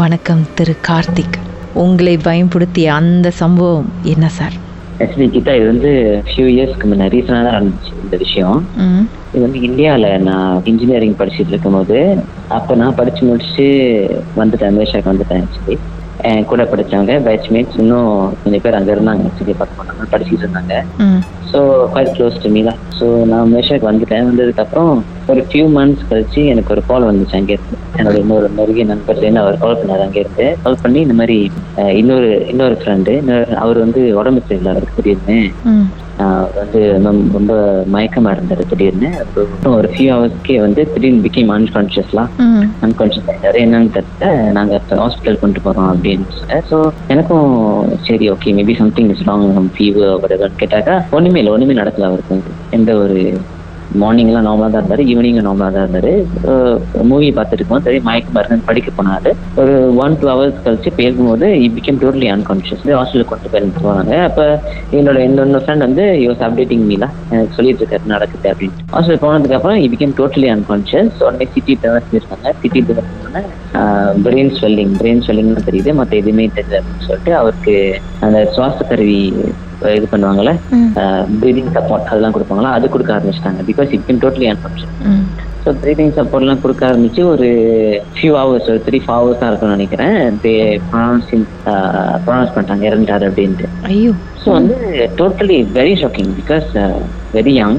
வணக்கம் திரு கார்த்திக். உங்களை பயன்படுத்திய அந்த சம்பவம் என்ன சார்? ஆக்சுவலி கீதா இது வந்து ஃபியூ இயர்ஸ்க்கு முன்ன ரீசனாக தான் நடந்துச்சு இந்த விஷயம். இது வந்து இந்தியாவில் நான் இன்ஜினியரிங் படிச்சுட்டு இருக்கும்போது அப்போ நான் படிச்சு முடிச்சுட்டு வந்துட்டேன் அமேஷாக்கு வந்துட்டேன் ஆக்சுவலி என் கூட படிச்சவங்க பேட்ச்மேட்ஸ் இன்னும் கொஞ்சம் பேர் அங்கே இருந்தாங்க ஆக்சுவலி பார்க்க மாட்டாங்க படிச்சுட்டு இருந்தாங்க. So quite close to me தான். ஸோ நான் மேஷாக்கு வந்துட்டேன் வந்ததுக்கப்புறம் ஒரு ஃபியூ மந்த்ஸ் கழிச்சு எனக்கு ஒரு கால் வந்துச்சு அங்கேருந்து என்னோட இன்னொரு நெருங்கிய நண்பர்லேருந்து அவர் கால் பண்ணார் அங்கேருந்து கால் பண்ணி இந்த மாதிரி இன்னொரு இன்னொரு ஃப்ரெண்டு அவர் வந்து உடம்பு சரியில்லை அவருக்கு திடீர்னு. வந்து ரொம்ப- ரொம்ப மயக்கமா இருந்தாரு திடீர்னு. ஒரு ஃபியூ ஹவர்ஸ்க்கே வந்து திடீர்னு பிகேம் அன்கான்ஷியஸ்லாம் ம். அன்கான்ஷியஸ் ஆயிட்டாரு. என்னன்னு தெரியல நாங்க ஹாஸ்பிட்டல் கொண்டு போறோம் அப்படின்னு சொன்னேன் ஸோ எனக்கும் சரி okay maybe something is wrong fever கேட்டாக்கா ஒண்ணுமே இல்லை ஒண்ணுமே நடக்கல அவருக்கு. எந்த ஒரு மார்னிங்லாம் நார்மலாக தான் இருந்தார் ஈவினிங் நார்மலாக தான் இருந்தார். மூவி பார்த்துட்டு இருக்கோம் சரி மயக்க மருந்து படிக்க போனாரு. ஒரு ஒன் டூ ஹவர்ஸ் கழிச்சு பேசும்போது இ பிகேம் டோட்டலி அன்கான்ஷியஸ் ஹாஸ்டலுக்கு கொண்டு போய் போனாங்க அப்போ என்னோட இன்னொன்று ஃப்ரெண்ட் வந்து யூஸ் அப்டேட்டிங் மீலா எனக்கு சொல்லிட்டு இருக்காரு நடக்குது அப்படின்னு ஹாஸ்டல் போனதுக்கப்புறம் இ டோட்டலி அன்கான்ஷியஸ் உடனே சிட்டி டெவலப் இருக்காங்க CT develop brain swelling brain ஸ்வெல்லிங்னு தெரியுது. மற்ற எதுவுமே தெரியல அப்படின்னு சொல்லிட்டு அவருக்கு அந்த சுவாச கருவி இது பண்ணுவாங்கல்ல? ப்ரீதிங் சப்போர்ட் அதெல்லாம் கொடுப்பாங்களா? அது கொடுக்க ஆரம்பிச்சிட்டாங்க. Because it totally unfunction so breathing சப்போர்ட்லாம் கொடுக்க ஆரம்பிச்சு ஒரு ஃபியூ ஹவர்ஸ் ஒரு த்ரீ ஃபோர் ஹவர்ஸ் தான் இருக்கும்னு நினைக்கிறேன். தே ப்ரொனவுன்சிங் ப்ரொனவுன்ஸ் பண்ணிட்டாங்க. இறந்துட்டாரு அப்படின்ட்டு. ஐயோ. ஸோ வந்து totally very shocking because very young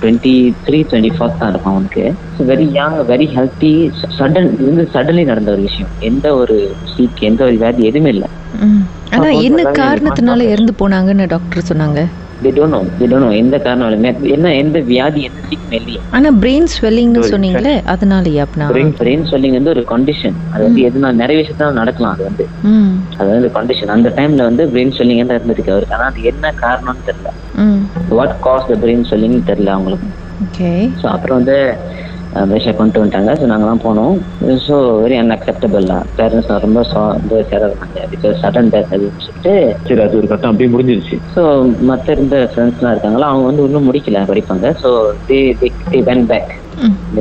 twenty three twenty fourth தான் இருக்கும் அவனுக்கு. So very young very healthy sudden இது வந்து சடன்லி நடந்த ஒரு விஷயம். எந்த ஒரு சீக் எந்த ஒரு வியாதி எதுவுமே இல்லை. ஆனா என்ன காரணத்தினால இறந்து போனாங்கன்னு டாக்டர் சொன்னாங்க? They don't know they don't know எந்த காரணம் என்ன எந்த வியாதி எந்த இல்லையே ஆனா பிரெயின் ஸ்வெல்லிங்னு சொன்னீங்களே அதனாலயா அப்படின்னா பிரெயின் பிரெயின் சொல்லிங் வந்து ஒரு கண்டிஷன் அது வந்து எதுனா நிறைய நடக்கலாம் அது வந்து. அது வந்து கண்டிஷன் அந்த டைம்ல வந்து பிரெயின் சொல்லிங் தான் இருந்திருக்கு அவருக்கு ஆனா அது என்ன காரணம்னு தெரியல. What cause the brain swelling தெரியல அவங்களுக்கு. ஓகே ஸோ அப்புறம் வந்து மேஷா கொண்டு வந்துட்டாங்க. ஸோ நாங்களாம் போனோம். ஸோ வெரி அன்அக்செப்டபிள் தான். பேரண்ட்ஸ் ரொம்ப சேர இருந்தாங்க பிகாஸ் சடன் டெத் அப்படின்னு சொல்லிட்டு. சரி அது ஒரு கட்டம். அப்படியே முடிஞ்சிருச்சு. ஸோ மற்ற இருந்த ஃப்ரெண்ட்ஸ்லாம் இருக்காங்களா அவங்க வந்து இன்னும் முடிக்கல படிப்பாங்க. So they they when back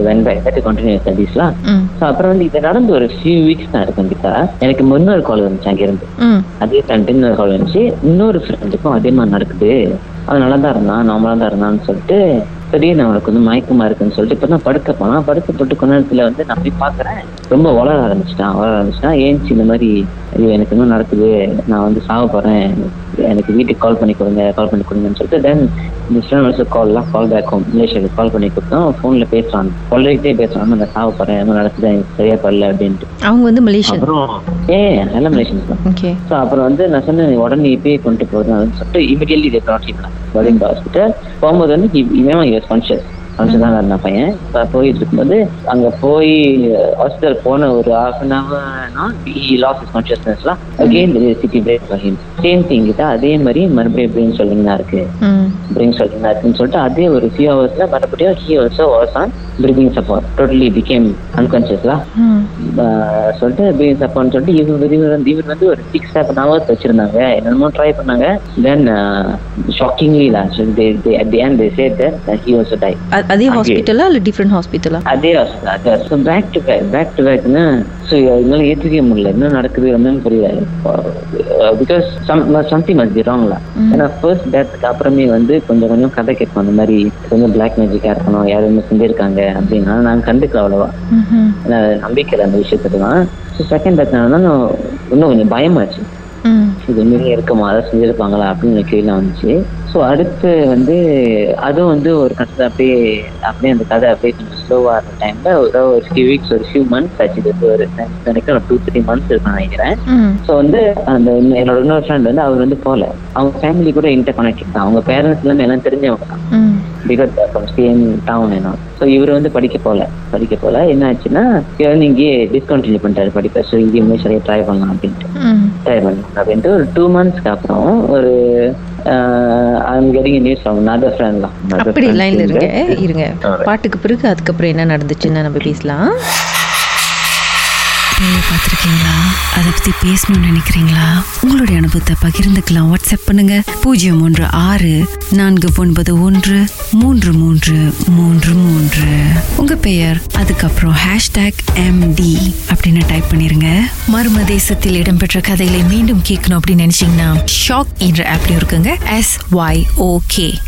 when back that continue ஸ்டடீஸ்லாம் so அப்புறம் வந்து இது நடந்து ஒரு ஃபியூ வீக்ஸ் தான் இருக்கும் கண்டிப்பா. எனக்கு இன்னொரு கால் வந்துச்சு அங்கிருந்து. அதே இன்னொரு கால் வந்துச்சு. இன்னொரு ஃப்ரெண்டுக்கும் அதே மாதிரி நடக்குது. அவன் நல்லா தான் இருந்தான் நார்மலாக தான் இருந்தான்னு சொல்லிட்டு திடீர்னு அவனுக்கு வந்து மயக்கமா இருக்குன்னு சொல்லிட்டு இப்போ தான் படுக்க போனான் படுத்து போட்டு கொஞ்ச நேரத்தில் வந்து நான் போய் பார்க்குறேன். ரொம்ப வளர ஆரம்பிச்சிட்டான். வளர ஆரம்பிச்சிட்டான். ஏஞ்சி இந்த மாதிரி ஐயோ எனக்கு இன்னும் நடக்குது. நான் வந்து சாவ போகிறேன் எனக்கு வீட்டுக்கு கால் பண்ணி கொடுங்க கால் பண்ணி கொடுங்கன்னு சொல்லிட்டு தென் ஃப்ரெண்ட் வந்து கால்லாம் கால் பேக் ஹோம் மலேசியாவுக்கு கால் பண்ணி கொடுத்தோம். ஃபோனில் பேசுறான் சொல்லிக்கிட்டே பேசுறான் நான் சாக போறேன். என்ன நடக்குது. எனக்கு சரியா படல அப்படின்ட்டு. அவங்க வந்து மலேசியன். அப்புறம் ஏ நல்ல மலேசியன்ஸ் தான் ஓகே ஸோ அப்புறம் வந்து நான் சொன்னேன் உடனே இப்பயே கொண்டு அப்படின்னு சொல்லிட்டு இமீடியட்லி இதை ப்ராட் பலிங் ஹாஸ்பிட்டல் போகும்போது வந்து இவன் யூஸ் கான்ஷியஸ் கான்ஷியஸ் தான் இருந்தான் பையன். போயிட்டு இருக்கும்போது அங்கே போய் ஹாஸ்பிட்டல் போன ஒரு ஹாஃப் அன் ஹவர்னா லாஸ் இஸ் கான்ஷியஸ்னஸ்லாம் அகெயின் சிட்டி பிரேக் பஹிம் சேம் திங் கிட்ட அதே மாதிரி மறுபடியும் பிரெயின் சொல்லிங் தான் இருக்கு ம். பிரெயின் சொல்லிங் தான் இருக்குன்னு சொல்லிட்டு அதே ஒரு ஃபியூ ஹவர்ஸ்ல மறுபடியும் he also was on breathing support totally became ah சொல்லிட்டு பீன்ஸ் அப்பான்னு சொல்லிட்டு இவர் இவர் வந்து இவர் வந்து ஒரு சிக்ஸ் செவன் ஹவர்ஸ் வச்சிருந்தாங்க. என்னென்னமோ ட்ரை பண்ணாங்க. Then shockingly last at the end they said that he also died. அ- அதே ஹாஸ்பிட்டலா இல்ல டிஃப்ரெண்ட் ஹாஸ்பிட்டலா அதே so back to back back to பேக்னா so என்னால ஏற்றுக்கவே முடியல. என்ன நடக்குது ஒன்றும் புரியல. பிகாஸ் சம் சம்திங் பி ராங்ல ஏன்னா ஃபர்ஸ்ட் டேத்துக்கு அப்புறமே வந்து கொஞ்சம் கொஞ்சம் கதை கேட்போம் அந்த மாதிரி கொஞ்சம் பிளாக் மேஜிக்காக இருக்கணும் யாரும் செஞ்சிருக்காங்க அப்படின்னா நாங்கள் கண்டுக்கல அவ்வளோவா. ஏன்னா நம்பிக்கை இல்லை அந்த விஷயத்துக்குலாம் ஸோ செகண்ட் டேத்னால இன்னும் கொஞ்சம் பயமாச்சு. இது மாரி இருக்குமா? அதை செஞ்சிருப்பாங்களா அப்படின்னு கேள்வி வந்துச்சு. ஸோ அடுத்து வந்து அதுவும் வந்து ஒரு கட்டத்தில் அப்படியே அப்படியே அந்த கதை அப்படியே கொஞ்சம் ஸ்லோவாக இருந்த டைமில் ஒரு ஒரு ஃபியூ வீக்ஸ் ஒரு ஃபியூ மந்த்ஸ் ஆச்சு இது ஒரு நினைக்கிறேன் டூ த்ரீ மந்த்ஸ் இருக்கும்னு நினைக்கிறேன். ஸோ வந்து அந்த என்னோட இன்னொரு ஃப்ரெண்ட் வந்து அவர் வந்து போகல அவங்க ஃபேமிலி கூட இன்டர் கனெக்ட் தான். அவங்க பேரண்ட்ஸ் எல்லாமே எல்லாம் தெரிஞ்சவங்க தான். பிகாஸ் ஃப்ரம் சேம் டவுன் என்ன ஸோ இவர் வந்து படிக்க போகல படிக்க போகல என்ன ஆச்சுன்னா இங்கேயே டிஸ்கண்டினியூ பண்ணிட்டாரு படிப்பை. ஸோ இங்கேயுமே சரியாக ட்ரை பண்ணலாம் அப்படின்ட்டு. ட்ரை அப்படின்ட்டு ஒரு டூ மந்த்ஸ்க்கு அப்புறம் ஒரு I'm getting news from another friend தான் Another அப்படி லைன்ல இருங்க. இருங்க. பாட்டுக்கு பிறகு அதுக்கப்புறம் என்ன நடந்துச்சுன்னு நம்ம பேசலாம் பேயை பார்த்துருக்கீங்களா? அதை பற்றி பேசணும்னு நினைக்கிறீங்களா? உங்களுடைய அனுபவத்தை பகிர்ந்துக்கலாம். வாட்ஸ்அப் பண்ணுங்க. பூஜ்ஜியம் ஒன்று ஆறு நான்கு ஒன்பது ஒன்று மூன்று மூன்று மூன்று மூன்று. உங்கள் பெயர் அதுக்கப்புறம் ஹேஷ்டேக் எம்டி அப்படின்னு டைப் பண்ணிருங்க. மர்ம தேசத்தில் இடம்பெற்ற கதைகளை மீண்டும் கேட்கணும் அப்படின்னு நினைச்சீங்கன்னா ஷாக் என்ற ஆப்லயும் இருக்குங்க. S Y okay